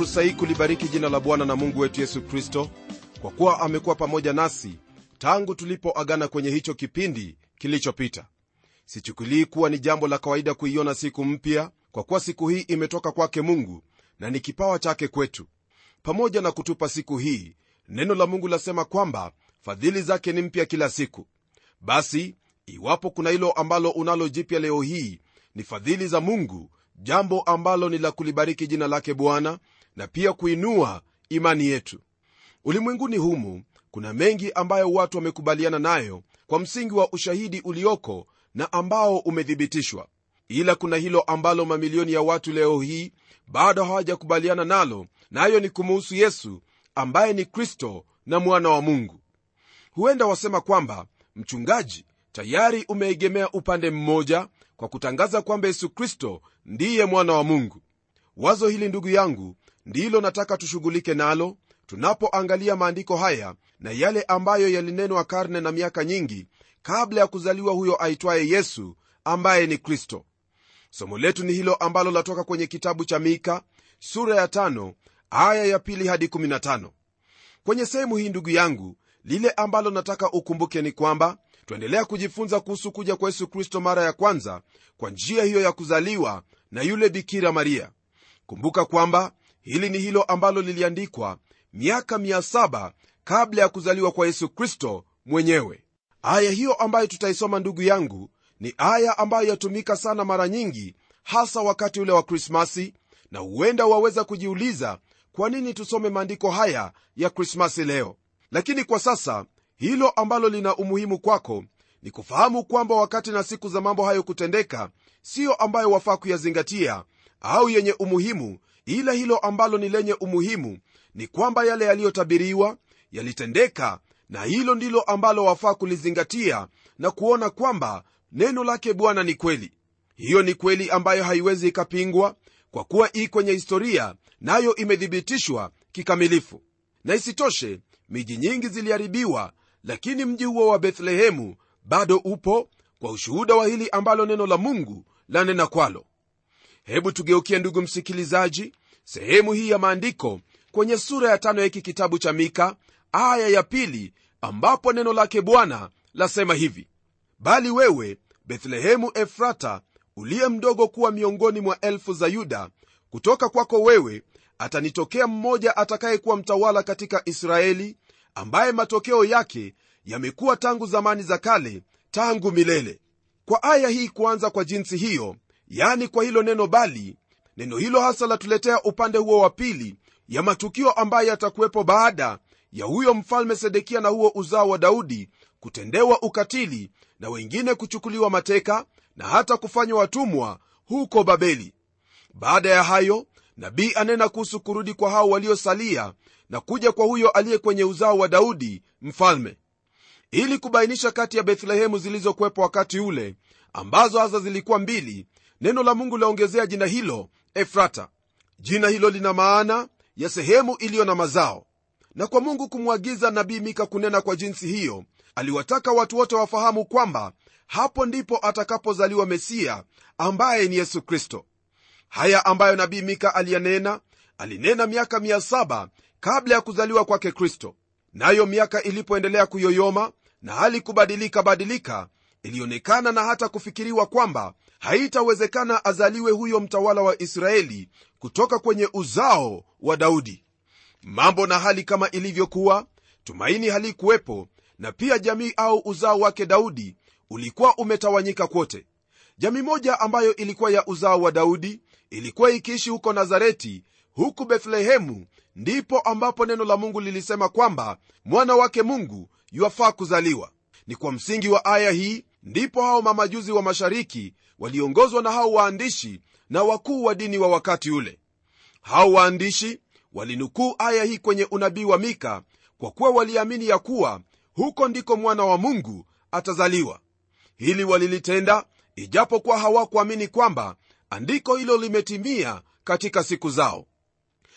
fursa hii kulibariki jina la bwana na mungu wetu yesu kristo kwa kuwa amekuwa pamoja nasi tangu tulipoagana kwenye hicho kipindi kilichopita. Sichukulii kuwa ni jambo la kawaida kuiona siku mpya kwa kuwa siku hii imetoka kwake mungu na ni kipawa chake kwetu. Pamoja na kutupa siku hii neno la mungu lasema kwamba fadhili zake ni mpya kila siku. Basi iwapo kuna hilo ambalo unalo jipya leo hii ni fadhili za mungu jambo ambalo ni la kulibariki jina lake bwana na pia kuinua imani yetu. Ulimwenguni humu kuna mengi ambayo watu wamekubaliana nayo kwa msingi wa ushahidi ulioko na ambao umethibitishwa. Ila kuna hilo ambalo mamilioni ya watu leo hii bado hawajakubaliana nalo nayo na ni kumuhusu yesu ambaye ni kristo na mwana wa mungu. Huenda wasema kwamba mchungaji tayari umeegemea upande mmoja kwa kutangaza kwamba yesu kristo ndiye mwana wa mungu. Wazo hili ndugu yangu ndilo nataka tushughulike nalo tunapoangalia maandiko haya na yale ambayo yalinenwa karne na miaka nyingi kabla ya kuzaliwa huyo aitwaye yesu ambaye ni kristo. Somo letu ni hilo ambalo latoka kwenye kitabu cha mika sura ya tano, aya ya pili hadi 15 kwenye sehemu hii ndugu yangu lile ambalo nataka ukumbuke ni kwamba twaendelea kujifunza kuhusu kuja kwa yesu kristo mara ya kwanza kwa njia hiyo ya kuzaliwa na yule bikira maria. Kumbuka kwamba hili ni hilo ambalo liliandikwa miaka 7 kabla ya kuzaliwa kwa yesu kristo mwenyewe. Aya hiyo ambayo tutaisoma ndugu yangu ni aya ambayo yatumika sana mara nyingi hasa wakati ule wa krismasi na huenda waweza kujiuliza kwa nini tusome maandiko haya ya krismasi leo? Lakini kwa sasa hilo ambalo lina umuhimu kwako ni kufahamu kwamba wakati na siku za mambo hayo kutendeka siyo ambayo wafaa kuyazingatia au yenye umuhimu ila hilo ambalo ni lenye umuhimu ni kwamba yale yaliyotabiriwa yalitendeka na hilo ndilo ambalo wafaa kulizingatia na kuona kwamba neno lake bwana ni kweli. Hiyo ni kweli ambayo haiwezi ikapingwa kwa kuwa ii kwenye historia nayo na imethibitishwa kikamilifu. Na isitoshe miji nyingi ziliharibiwa lakini mji huo wa bethlehemu bado upo kwa ushuhuda wa hili ambalo neno la mungu lanena kwalo. Hebu tugeukie ndugu msikilizaji sehemu hii ya maandiko kwenye sura ya tano ya hiki kitabu cha mika aya ya pili ambapo neno lake bwana lasema hivi bali wewe bethlehemu efrata uliye mdogo kuwa miongoni mwa elfu za yuda kutoka kwako wewe atanitokea mmoja atakayekuwa mtawala katika israeli ambaye matokeo yake yamekuwa tangu zamani za kale tangu milele. Kwa aya hii kuanza kwa jinsi hiyo yani kwa hilo neno bali neno hilo hasa latuletea upande huo wa pili ya matukio ambayo yatakuwepo baada ya huyo mfalme sedekia na huo uzao wa daudi kutendewa ukatili na wengine kuchukuliwa mateka na hata kufanywa watumwa huko babeli. Baada ya hayo nabii anena kuhusu kurudi kwa hao waliosalia na kuja kwa huyo aliye kwenye uzao wa daudi mfalme. Ili kubainisha kati ya bethlehemu zilizokuwepo wakati ule ambazo hasa zilikuwa mbili neno la mungu laongezea jina hilo efrata jina hilo lina maana ya sehemu iliyo na mazao. Na kwa mungu kumwagiza nabii mika kunena kwa jinsi hiyo aliwataka watu wote wafahamu kwamba hapo ndipo atakapozaliwa mesiya ambaye ni yesu kristo. Haya ambayo nabii mika aliyanena alinena miaka 7 kabla ya kuzaliwa kwake kristo. Nayo miaka ilipoendelea kuyoyoma na hali kubadilika badilika ilionekana na hata kufikiriwa kwamba haitawezekana azaliwe huyo mtawala wa israeli kutoka kwenye uzao wa daudi. Mambo na hali kama ilivyokuwa tumaini halikuwepo na pia jamii au uzao wake daudi ulikuwa umetawanyika kwote. Jamii moja ambayo ilikuwa ya uzao wa daudi ilikuwa ikiishi huko nazareti huku bethlehemu ndipo ambapo neno la mungu lilisema kwamba mwana wake mungu yuwafaa kuzaliwa. Ni kwa msingi wa aya hii ndipo hao mamajuzi wa mashariki waliongozwa na hao waandishi na wakuu wa dini wa wakati ule. Hao waandishi walinukuu aya hii kwenye unabii wa mika kwa kuwa waliamini ya kuwa huko ndiko mwana wa mungu atazaliwa. Hili walilitenda ijapokuwa hawakuamini kwamba andiko hilo limetimia katika siku zao.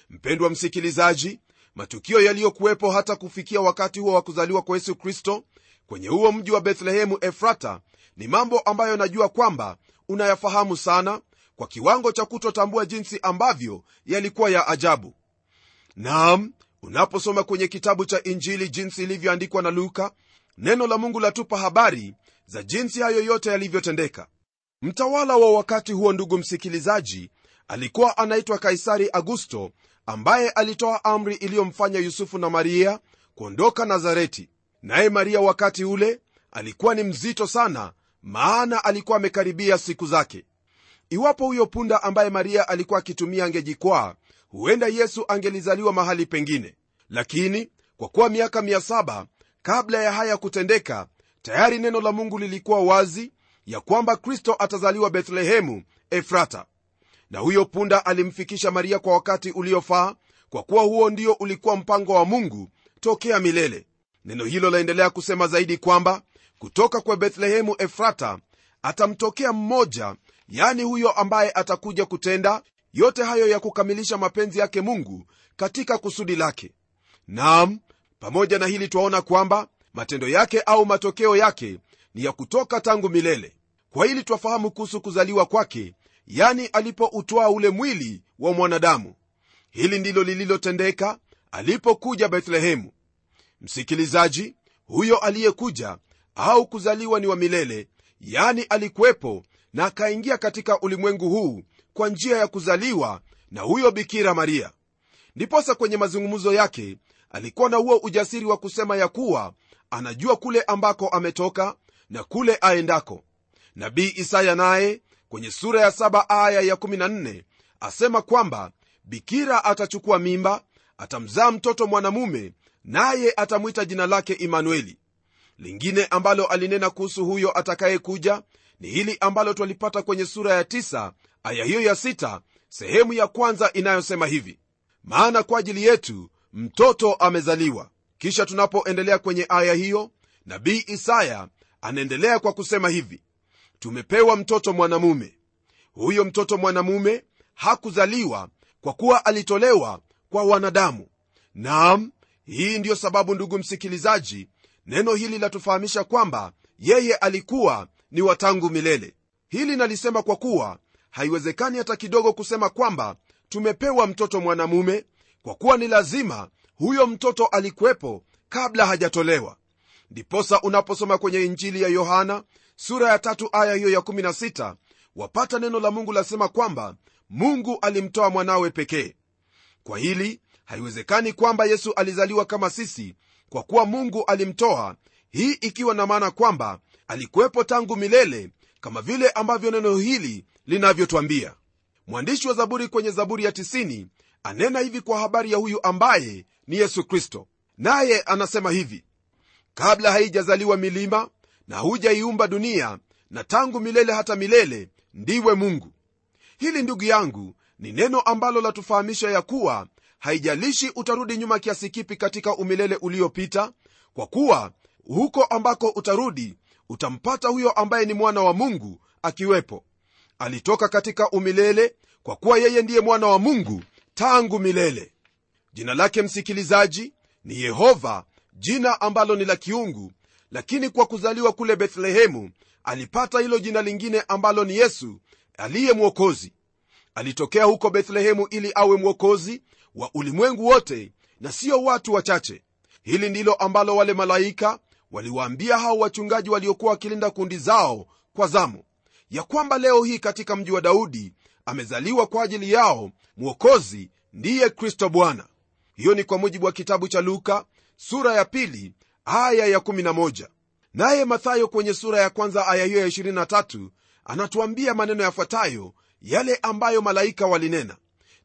Mpendwa msikilizaji matukio yaliyokuwepo hata kufikia wakati huo wa kuzaliwa kwa yesu kristo kwenye huo mji wa bethlehemu efrata ni mambo ambayo najua kwamba unayafahamu sana kwa kiwango cha kutotambua jinsi ambavyo yalikuwa ya ajabu. Naam unaposoma kwenye kitabu cha injili jinsi ilivyoandikwa na luka neno la mungu latupa habari za jinsi hayo yote yalivyotendeka. Mtawala wa wakati huo ndugu msikilizaji alikuwa anaitwa kaisari augusto ambaye alitoa amri iliyomfanya yusufu na maria kuondoka nazareti naye maria wakati ule alikuwa ni mzito sana maana alikuwa amekaribia siku zake. Iwapo huyo punda ambaye maria alikuwa akitumia angejikwaa huenda yesu angelizaliwa mahali pengine. Lakini kwa kuwa miaka 7 kabla ya haya kutendeka tayari neno la mungu lilikuwa wazi ya kwamba kristo atazaliwa bethlehemu efrata. Na huyo punda alimfikisha maria kwa wakati uliofaa kwa kuwa huo ndio ulikuwa mpango wa mungu tokea milele neno hilo laendelea kusema zaidi kwamba kutoka kwa bethlehemu efrata atamtokea mmoja yani huyo ambaye atakuja kutenda yote hayo ya kukamilisha mapenzi yake mungu katika kusudi lake. Nam pamoja na hili twaona kwamba matendo yake au matokeo yake ni ya kutoka tangu milele. Kwa hili twafahamu kuhusu kuzaliwa kwake yani alipoutwaa ule mwili wa mwanadamu. Hili ndilo lililotendeka alipokuja bethlehemu msikilizaji huyo aliyekuja au kuzaliwa ni wa milele yani alikuwepo na akaingia katika ulimwengu huu kwa njia ya kuzaliwa na huyo bikira maria. Ndiposa kwenye mazungumzo yake alikuwa na huo ujasiri wa kusema ya kuwa anajua kule ambako ametoka na kule aendako. Nabii isaya naye kwenye sura ya 7 aya ya 14 asema kwamba bikira atachukua mimba atamzaa mtoto mwanamume naye atamwita jina lake imanueli. Lingine ambalo alinena kuhusu huyo atakayekuja ni hili ambalo twalipata kwenye sura ya tisa aya hiyo ya 6 sehemu ya kwanza inayosema hivi. Maana kwa ajili yetu mtoto amezaliwa. Kisha tunapoendelea kwenye aya hiyo nabii isaya anaendelea kwa kusema hivi. Tumepewa mtoto mwanamume. Huyo mtoto mwanamume hakuzaliwa kwa kuwa alitolewa kwa wanadamu. Naam hii ndiyo sababu ndugu msikilizaji neno hili latufahamisha kwamba yeye alikuwa ni watangu milele. Hili nalisema kwa kuwa haiwezekani hata kidogo kusema kwamba tumepewa mtoto mwanamume kwa kuwa ni lazima huyo mtoto alikuwepo kabla hajatolewa. Ndiposa unaposoma kwenye injili ya yohana sura ya tatu aya hiyo ya 16 wapata neno la mungu lasema kwamba mungu alimtoa mwanawe pekee. Kwa hili haiwezekani kwamba yesu alizaliwa kama sisi kwa kuwa mungu alimtoa. Hii ikiwa na maana kwamba alikuwepo tangu milele kama vile ambavyo neno hili linavyotwambia. Mwandishi wa zaburi kwenye zaburi ya 90 anena hivi kwa habari ya huyu ambaye ni yesu kristo. Naye anasema hivi kabla haijazaliwa milima na hujaiumba dunia na tangu milele hata milele ndiwe mungu. Hili ndugu yangu ni neno ambalo latufahamisha ya kuwa haijalishi utarudi nyuma kiasi kipi katika umilele uliopita kwa kuwa huko ambako utarudi utampata huyo ambaye ni mwana wa mungu akiwepo. Alitoka katika umilele kwa kuwa yeye ndiye mwana wa mungu tangu milele. Jina lake msikilizaji ni yehova jina ambalo ni la kiungu. Lakini kwa kuzaliwa kule bethlehemu alipata hilo jina lingine ambalo ni yesu aliye mwokozi. Alitokea huko bethlehemu ili awe mwokozi wa ulimwengu wote na sio watu wachache. Hili ndilo ambalo wale malaika waliwaambia hao wachungaji waliokuwa wakilinda kundi zao kwa zamu ya kwamba leo hii katika mji wa daudi amezaliwa kwa ajili yao mwokozi ndiye kristo bwana. Hiyo ni kwa mujibu wa kitabu cha luka sura ya pili aya ya 11 naye mathayo kwenye sura ya kwanza aya hiyo ya 23 anatuambia maneno yafuatayo yale ambayo malaika walinena.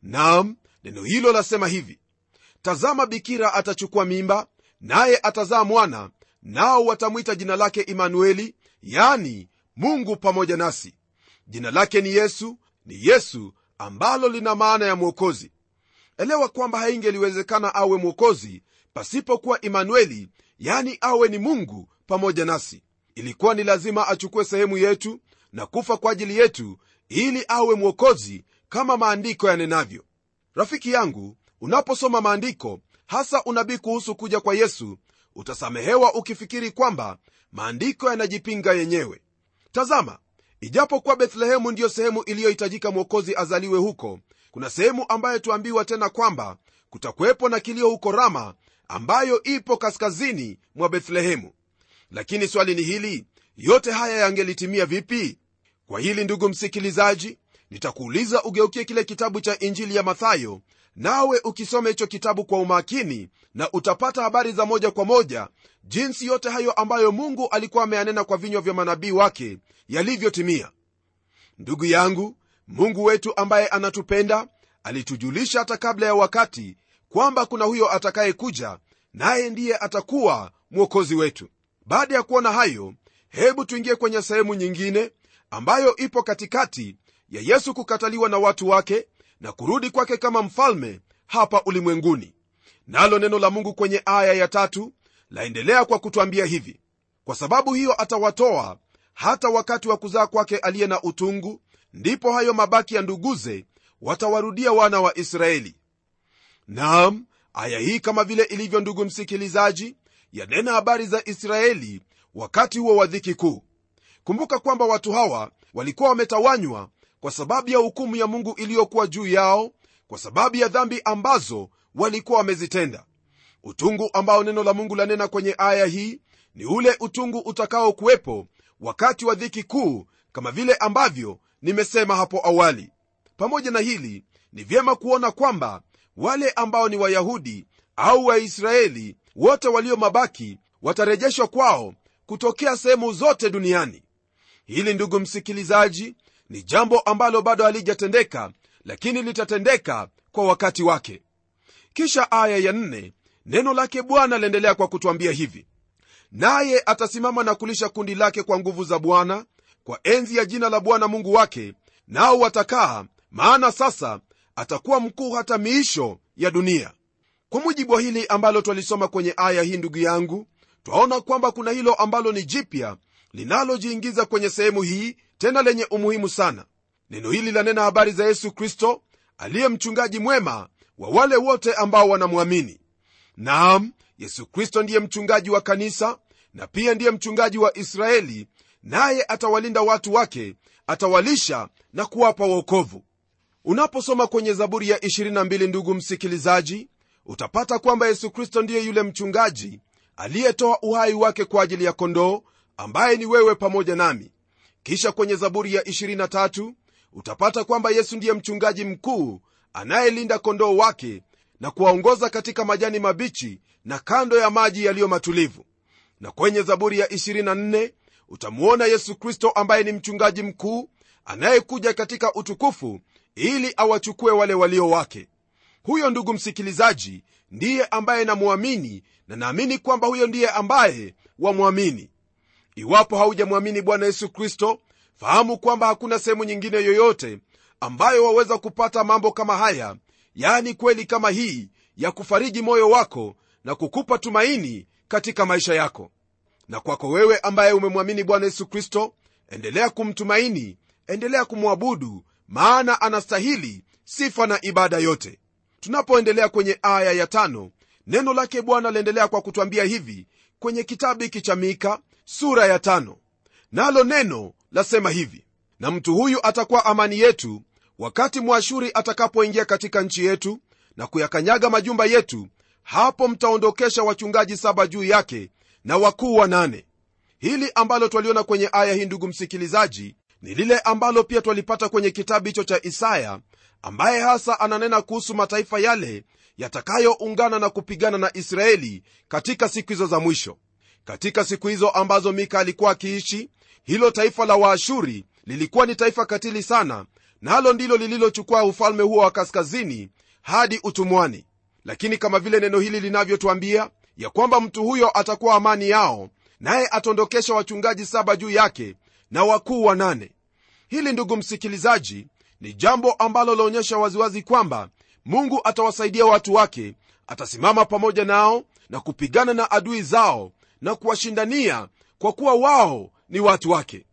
Nam neno hilo lasema hivi tazama bikira atachukua mimba naye atazaa mwana nao watamwita jina lake imanueli yani mungu pamoja nasi. Jina lake ni yesu ni yesu ambalo lina maana ya mwokozi. Elewa kwamba haingeliwezekana awe mwokozi pasipokuwa imanueli yani awe ni mungu pamoja nasi. Ilikuwa ni lazima achukue sehemu yetu na kufa kwa ajili yetu ili awe mwokozi kama maandiko yanenavyo rafiki yangu unaposoma maandiko hasa unabii kuhusu kuja kwa yesu utasamehewa ukifikiri kwamba maandiko yanajipinga yenyewe. Tazama ijapokuwa bethlehemu ndiyo sehemu iliyohitajika mwokozi azaliwe huko kuna sehemu ambayo tuambiwa tena kwamba kutakuwepo na kilio huko rama ambayo ipo kaskazini mwa bethlehemu. Lakini swali ni hili yote haya yangelitimia vipi? Kwa hili ndugu msikilizaji nitakuuliza ugeukie kile kitabu cha injili ya mathayo nawe ukisoma hicho kitabu kwa umakini na utapata habari za moja kwa moja jinsi yote hayo ambayo mungu alikuwa ameyanena kwa vinywa vya manabii wake yalivyotimia. Ndugu yangu mungu wetu ambaye anatupenda alitujulisha hata kabla ya wakati kwamba kuna huyo atakayekuja naye ndiye atakuwa mwokozi wetu. Baada ya kuona hayo hebu tuingie kwenye sehemu nyingine ambayo ipo katikati ya yesu kukataliwa na watu wake na kurudi kwake kama mfalme hapa ulimwenguni. Nalo neno la mungu kwenye aya ya tatu laendelea kwa kutwambia hivi kwa sababu hiyo atawatoa hata wakati wa kuzaa kwake aliye na utungu ndipo hayo mabaki ya nduguze watawarudia wana wa israeli. Naam aya hii kama vile ilivyo ndugu msikilizaji yanena habari za israeli wakati huo wa dhiki kuu. Kumbuka kwamba watu hawa walikuwa wametawanywa kwa sababu ya hukumu ya mungu iliyokuwa juu yao kwa sababu ya dhambi ambazo walikuwa wamezitenda. Utungu ambao neno la mungu lanena kwenye aya hii ni ule utungu utakaokuwepo wakati wa dhiki kuu kama vile ambavyo nimesema hapo awali. Pamoja na hili ni vyema kuona kwamba wale ambao ni wayahudi au waisraeli wote walio mabaki watarejeshwa kwao kutokea sehemu zote duniani. Hili ndugu msikilizaji ni jambo ambalo bado halijatendeka lakini litatendeka kwa wakati wake. Kisha aya ya nne, neno lake bwana laendelea kwa kutwambia hivi. Naye atasimama na kulisha kundi lake kwa nguvu za bwana kwa enzi ya jina la bwana mungu wake nao watakaa maana sasa atakuwa mkuu hata miisho ya dunia. Kwa mujibu wa hili ambalo twalisoma kwenye aya hii ndugu yangu twaona kwamba kuna hilo ambalo ni jipya linalojiingiza kwenye sehemu hii tena lenye umuhimu sana. Neno hili lanena habari za yesu kristo aliye mchungaji mwema wa wale wote ambao wanamwamini. Naam yesu kristo ndiye mchungaji wa kanisa na pia ndiye mchungaji wa israeli naye atawalinda watu wake atawalisha na kuwapa wokovu. Unaposoma kwenye zaburi ya 22 ndugu msikilizaji utapata kwamba yesu kristo ndiye yule mchungaji aliyetoa uhai wake kwa ajili ya kondoo ambaye ni wewe pamoja nami kisha kwenye zaburi ya 23 utapata kwamba yesu ndiye mchungaji mkuu anayelinda kondoo wake na kuwaongoza katika majani mabichi na kando ya maji yaliyo matulivu. Na kwenye zaburi ya 24 utamwona yesu kristo ambaye ni mchungaji mkuu anayekuja katika utukufu ili awachukue wale walio wake. Huyo ndugu msikilizaji ndiye ambaye namwamini na naamini kwamba huyo ndiye ambaye wamwamini iwapo haujamwamini bwana yesu kristo fahamu kwamba hakuna sehemu nyingine yoyote ambayo waweza kupata mambo kama haya yaani kweli kama hii ya kufariji moyo wako na kukupa tumaini katika maisha yako. Na kwako wewe ambaye umemwamini bwana yesu kristo endelea kumtumaini endelea kumwabudu maana anastahili sifa na ibada yote. Tunapoendelea kwenye aya ya tano neno lake bwana liendelea kwa kutwambia hivi kwenye kitabu hiki cha mika sura ya tano. Nalo neno lasema hivi na mtu huyu atakuwa amani yetu wakati mwashuri atakapoingia katika nchi yetu na kuyakanyaga majumba yetu hapo mtaondokesha wachungaji saba juu yake na wakuu wanane hili ambalo twaliona kwenye aya hii ndugu msikilizaji ni lile ambalo pia twalipata kwenye kitabu hicho cha isaya ambaye hasa ananena kuhusu mataifa yale yatakayoungana na kupigana na israeli katika siku hizo za mwisho katika siku hizo ambazo mika alikuwa akiishi hilo taifa la waashuri lilikuwa ni taifa katili sana nalo na ndilo lililochukua ufalme huo wa kaskazini hadi utumwani. Lakini kama vile neno hili linavyotwambia ya kwamba mtu huyo atakuwa amani yao naye ataondokesha wachungaji saba juu yake na wakuu wanane hili ndugu msikilizaji ni jambo ambalo laonyesha waziwazi kwamba mungu atawasaidia watu wake atasimama pamoja nao na kupigana na adui zao na kuwashindania kwa kuwa wao ni watu wake.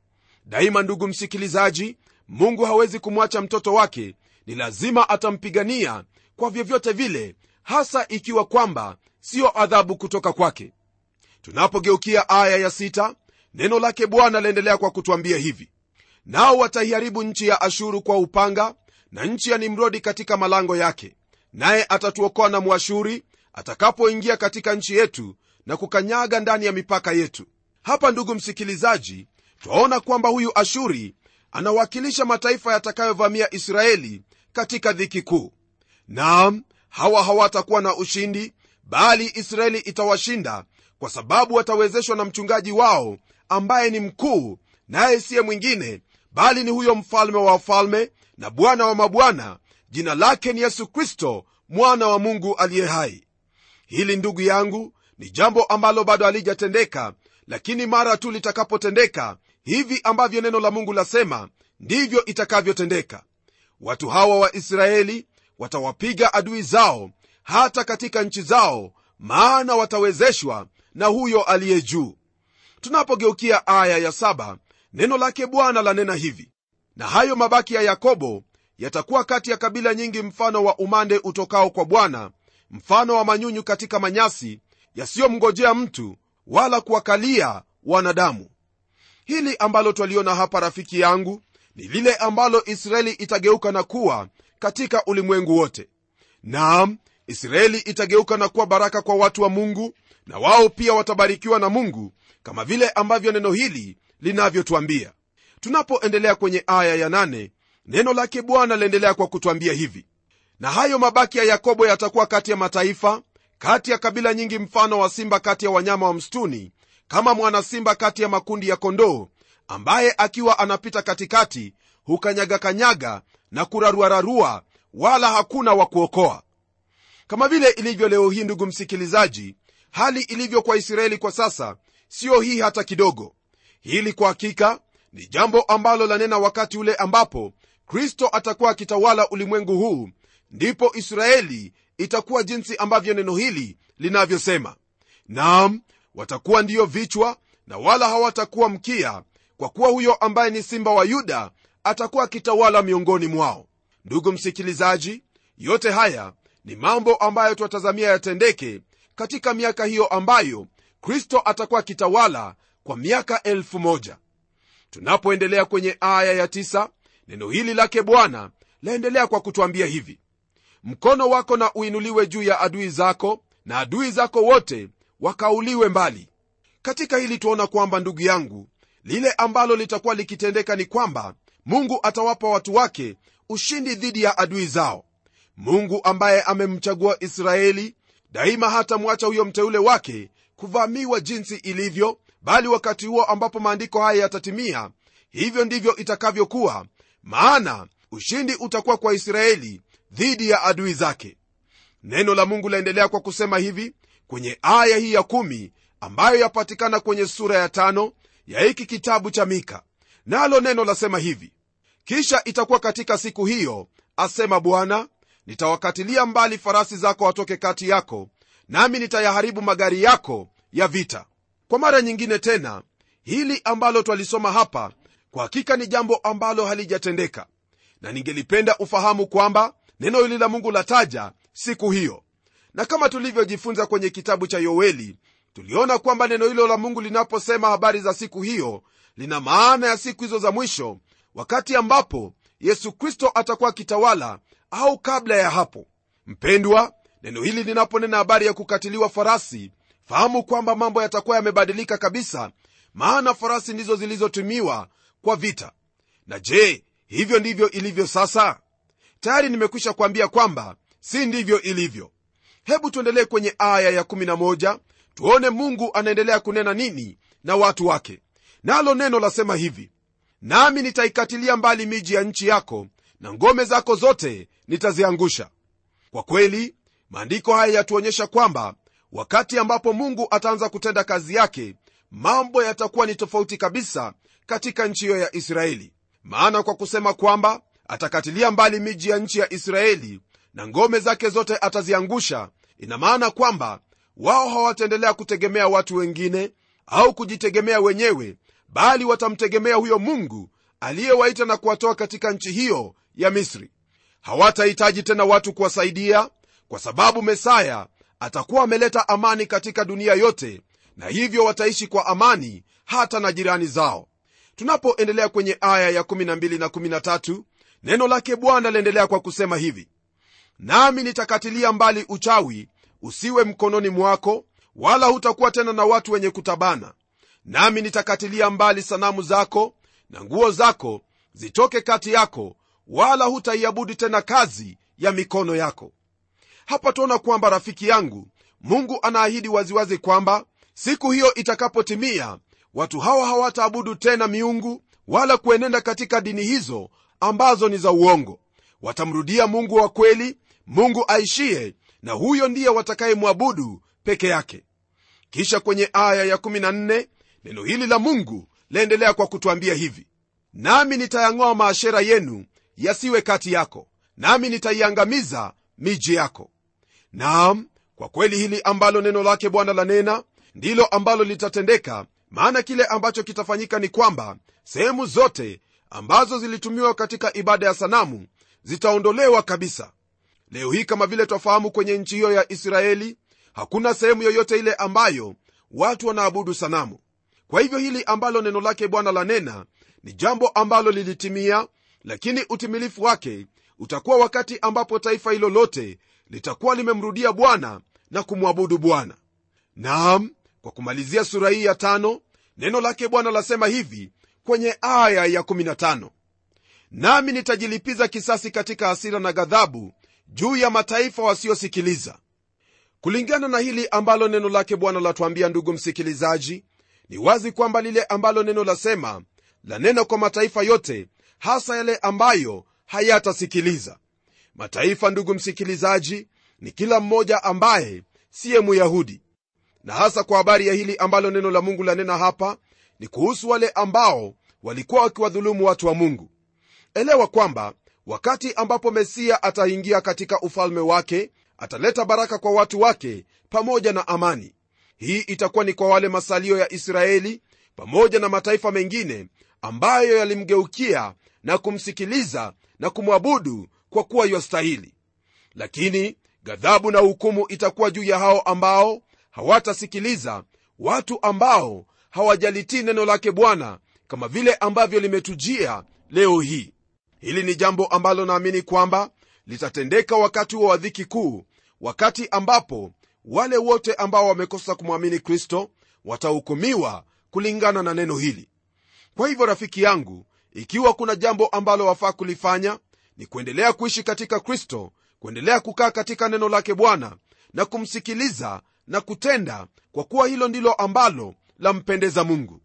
Daima ndugu msikilizaji mungu hawezi kumwacha mtoto wake. Ni lazima atampigania kwa vyovyote vile hasa ikiwa kwamba siyo adhabu kutoka kwake. Tunapogeukia aya ya sita neno lake bwana laendelea kwa kutwambia hivi. Nao wataiharibu nchi ya ashuru kwa upanga na nchi ya nimrodi katika malango yake. Naye atatuokoa na mwashuri atakapoingia katika nchi yetu na kukanyaga ndani ya mipaka yetu. Hapa ndugu msikilizaji twaona kwamba huyu ashuri anawakilisha mataifa yatakayovamia israeli katika dhiki kuu. Naam hawa hawatakuwa na ushindi bali israeli itawashinda kwa sababu watawezeshwa na mchungaji wao ambaye ni mkuu naye siye mwingine bali ni huyo mfalme wa wafalme na bwana wa mabwana. Jina lake ni yesu kristo mwana wa mungu aliye hai. Hili ndugu yangu ni jambo ambalo bado halijatendeka lakini mara tu litakapotendeka hivi ambavyo neno la mungu lasema ndivyo itakavyotendeka. Watu hawa wa israeli watawapiga adui zao hata katika nchi zao maana watawezeshwa na huyo aliye juu. Tunapogeukia aya ya saba, neno lake bwana lanena hivi na hayo mabaki ya yakobo yatakuwa kati ya kabila nyingi mfano wa umande utokao kwa bwana mfano wa manyunyu katika manyasi yasiyomngojea mtu wala kuwakalia wanadamu. Hili ambalo twaliona hapa rafiki yangu ni lile ambalo israeli itageuka na kuwa katika ulimwengu wote. Naam israeli itageuka na kuwa baraka kwa watu wa mungu na wao pia watabarikiwa na mungu kama vile ambavyo neno hili linavyotwambia tunapoendelea kwenye aya ya nane, neno lake bwana laendelea kwa kutwambia hivi. Na hayo mabaki ya yakobo yatakuwa kati ya mataifa kati ya kabila nyingi mfano wa simba kati ya wanyama wa msituni kama mwana simba kati ya makundi ya kondoo ambaye akiwa anapita katikati hukanyagakanyaga na kuraruararua wala hakuna wa kuokoa. Kama vile ilivyo leo hii ndugu msikilizaji hali ilivyo kwa israeli kwa sasa siyo hii hata kidogo. Hili kwa hakika ni jambo ambalo lanena wakati ule ambapo kristo atakuwa akitawala ulimwengu huu ndipo israeli itakuwa jinsi ambavyo neno hili linavyosema. Naam watakuwa ndiyo vichwa na wala hawatakuwa mkia kwa kuwa huyo ambaye ni simba wa yuda atakuwa akitawala miongoni mwao. Ndugu msikilizaji yote haya ni mambo ambayo twatazamia yatendeke katika miaka hiyo ambayo kristo atakuwa akitawala kwa miaka elfu moja. Tunapoendelea kwenye aya ya tisa, neno hili lake bwana laendelea kwa kutwambia hivi mkono wako na uinuliwe juu ya adui zako na adui zako wote wakauliwe mbali. Katika hili tuona kwamba ndugu yangu lile ambalo litakuwa likitendeka ni kwamba mungu atawapa watu wake ushindi dhidi ya adui zao. Mungu ambaye amemchagua israeli daima hatamwacha huyo mteule wake kuvamiwa jinsi ilivyo bali wakati huo ambapo maandiko haya yatatimia hivyo ndivyo itakavyokuwa. Maana ushindi utakuwa kwa israeli dhidi ya adui zake. Neno la mungu laendelea kwa kusema hivi kwenye aya hii ya kumi ambayo yapatikana kwenye sura ya tano ya hiki kitabu cha mika. Nalo neno lasema hivi kisha itakuwa katika siku hiyo asema bwana nitawakatilia mbali farasi zako watoke kati yako nami nitayaharibu magari yako ya vita. Kwa mara nyingine tena hili ambalo twalisoma hapa kwa hakika ni jambo ambalo halijatendeka. Na ningelipenda ufahamu kwamba neno hili la mungu lataja siku hiyo. Na kama tulivyojifunza kwenye kitabu cha yoeli tuliona kwamba neno hilo la mungu linaposema habari za siku hiyo lina maana ya siku hizo za mwisho wakati ambapo yesu kristo atakuwa akitawala au kabla ya hapo. Mpendwa neno hili linaponena habari ya kukatiliwa farasi fahamu kwamba mambo yatakuwa yamebadilika kabisa maana farasi ndizo zilizotumiwa kwa vita. Na je hivyo ndivyo ilivyo sasa tayari nimekwisha kuambia kwamba si ndivyo ilivyo. Hebu tuendelee kwenye aya ya11 tuone mungu anaendelea kunena nini na watu wake. Nalo neno lasema hivi nami nitaikatilia mbali miji ya nchi yako na ngome zako zote nitaziangusha. Kwa kweli maandiko haya yatuonyesha kwamba wakati ambapo mungu ataanza kutenda kazi yake mambo yatakuwa ni tofauti kabisa katika nchi hiyo ya israeli. Maana kwa kusema kwamba atakatilia mbali miji ya nchi ya israeli na ngome zake zote ataziangusha. Ina maana kwamba wao hawataendelea kutegemea watu wengine au kujitegemea wenyewe bali watamtegemea huyo mungu aliyewaita na kuwatoa katika nchi hiyo ya misri. Hawatahitaji tena watu kuwasaidia kwa sababu mesaya atakuwa ameleta amani katika dunia yote na hivyo wataishi kwa amani hata na jirani zao. Tunapoendelea kwenye aya ya 12 na 13 neno lake bwana liendelea kwa kusema hivi nami nitakatilia mbali uchawi usiwe mkononi mwako wala hutakuwa tena na watu wenye kutabana. Nami nitakatilia mbali sanamu zako na nguo zako zitoke kati yako wala hutaiabudu tena kazi ya mikono yako. Hapa tuona kwamba rafiki yangu mungu anaahidi waziwazi kwamba siku hiyo itakapotimia watu hawa hawataabudu tena miungu wala kuenenda katika dini hizo ambazo ni za uongo. Watamrudia mungu wa kweli mungu aishiye na huyo ndiye watakayemwabudu peke yake. Kisha kwenye aya ya14 neno hili la mungu laendelea kwa kutwambia hivi. Nami nitayang'oa maashera yenu yasiwe kati yako nami nitaiangamiza miji yako. Naam kwa kweli hili ambalo neno lake bwana lanena ndilo ambalo litatendeka maana kile ambacho kitafanyika ni kwamba sehemu zote ambazo zilitumiwa katika ibada ya sanamu zitaondolewa kabisa. Leo hii kama vile twafahamu kwenye nchi hiyo ya israeli hakuna sehemu yoyote ile ambayo watu wanaabudu sanamu. Kwa hivyo hili ambalo neno lake bwana lanena ni jambo ambalo lilitimia lakini utimilifu wake utakuwa wakati ambapo taifa hilo lote litakuwa limemrudia bwana na kumwabudu bwana. Naam kwa kumalizia sura hii ya tano neno lake bwana lasema hivi kwenye aya ya 15 nami nitajilipiza kisasi katika hasira na ghadhabu juu ya mataifa wasiosikiliza. Kulingana na hili ambalo neno lake bwana latuambia ndugu msikilizaji ni wazi kwamba lile ambalo neno lasema lanena kwa mataifa yote hasa yale ambayo hayatasikiliza. Mataifa ndugu msikilizaji ni kila mmoja ambaye siye muyahudi na hasa kwa habari ya hili ambalo neno la mungu lanena hapa ni kuhusu wale ambao walikuwa wakiwadhulumu watu wa mungu. Elewa kwamba wakati ambapo mesiya ataingia katika ufalme wake ataleta baraka kwa watu wake pamoja na amani. Hii itakuwa ni kwa wale masalio ya israeli pamoja na mataifa mengine ambayo yalimgeukia na kumsikiliza na kumwabudu kwa kuwa yastahili. Lakini ghadhabu na hukumu itakuwa juu ya hao ambao hawatasikiliza watu ambao hawajalitii neno lake bwana kama vile ambavyo limetujia leo hii. Hili ni jambo ambalo naamini kwamba litatendeka wakati wa wadhiki kuu wakati ambapo wale wote ambao wamekosa kumwamini kristo watahukumiwa kulingana na neno hili. Kwa hivyo rafiki yangu ikiwa kuna jambo ambalo wafaa kulifanya ni kuendelea kuishi katika kristo kuendelea kukaa katika neno lake bwana na kumsikiliza na kutenda kwa kuwa hilo ndilo ambalo lampendeza mungu.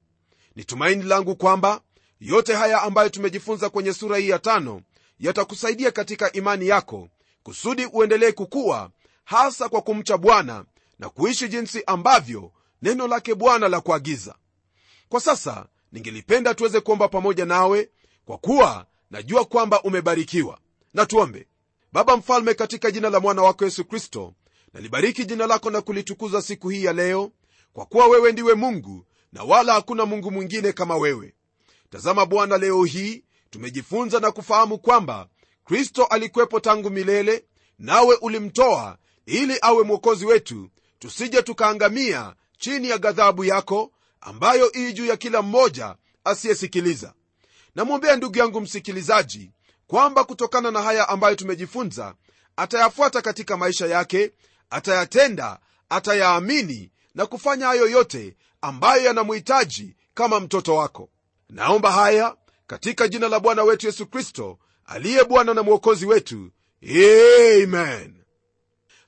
Ni tumaini langu kwamba yote haya ambayo tumejifunza kwenye sura hii ya tano yatakusaidia katika imani yako kusudi uendelee kukuwa hasa kwa kumcha bwana na kuishi jinsi ambavyo neno lake bwana la kuagiza. Kwa sasa ningelipenda tuweze kuomba pamoja nawe kwa kuwa najua kwamba umebarikiwa. Na tuombe. Baba mfalme katika jina la mwana wako yesu kristo nalibariki jina lako na kulitukuza siku hii ya leo kwa kuwa wewe ndiwe mungu na wala hakuna mungu mwingine kama wewe. Tazama bwana leo hii tumejifunza na kufahamu kwamba kristo alikuwepo tangu milele nawe ulimtoa ili awe mwokozi wetu. Tusije tukaangamia chini ya ghadhabu yako ambayo ii juu ya kila mmoja asiyesikiliza. Namwombea ndugu yangu msikilizaji kwamba kutokana na haya ambayo tumejifunza atayafuata katika maisha yake atayatenda atayaamini na kufanya hayo yote ambayo yanamhitaji kama mtoto wako. Naomba haya katika jina la bwana wetu yesu kristo aliye bwana na mwokozi wetu. Amen.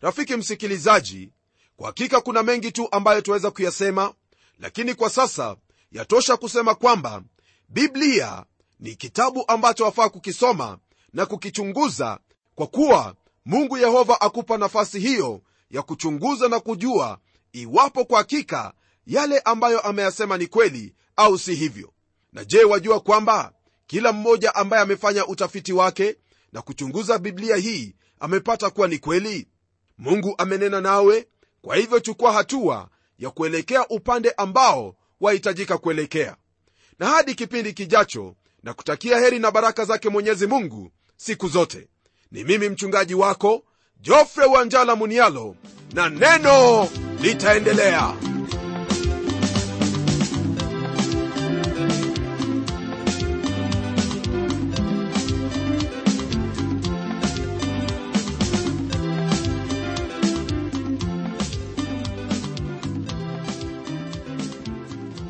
Rafiki msikilizaji kwa hakika kuna mengi tu ambayo tunaweza kuyasema lakini kwa sasa yatosha kusema kwamba biblia ni kitabu ambacho wafaa kukisoma na kukichunguza kwa kuwa mungu yehova akupa nafasi hiyo ya kuchunguza na kujua iwapo kwa hakika yale ambayo ameyasema ni kweli au si hivyo. Na je wajua kwamba kila mmoja ambaye amefanya utafiti wake na kuchunguza biblia hii amepata kuwa ni kweli? Mungu amenena nawe kwa hivyo chukua hatua ya kuelekea upande ambao wahitajika kuelekea. Na hadi kipindi kijacho na kutakia heri na baraka zake mwenyezi mungu siku zote. Ni mimi mchungaji wako jofre wanjala munialo na neno litaendelea.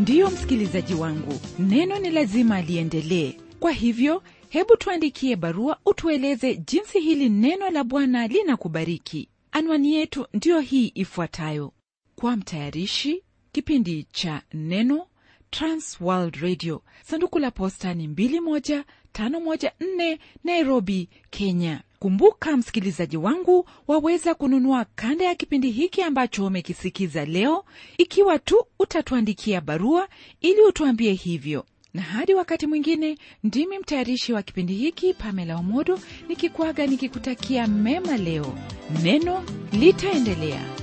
Ndiyo msikilizaji wangu, neno ni lazima liendelee. Kwa hivyo, hebu tuandikie barua utueleze jinsi hili neno la Bwana linakubariki. Anwani yetu ndiyo hii ifuatayo: kwa mtayarishi kipindi cha neno transworld radio. Sanduku la posta ni 21514 nairobi kenya. Kumbuka msikilizaji wangu waweza kununua kanda ya kipindi hiki ambacho umekisikiza leo. Ikiwa tu utatuandikia barua ili utuambie hivyo. Na hadi wakati mwingine ndimi mtayarishi wa kipindi hiki pamela omodo nikikwaga nikikutakia mema leo. Neno litaendelea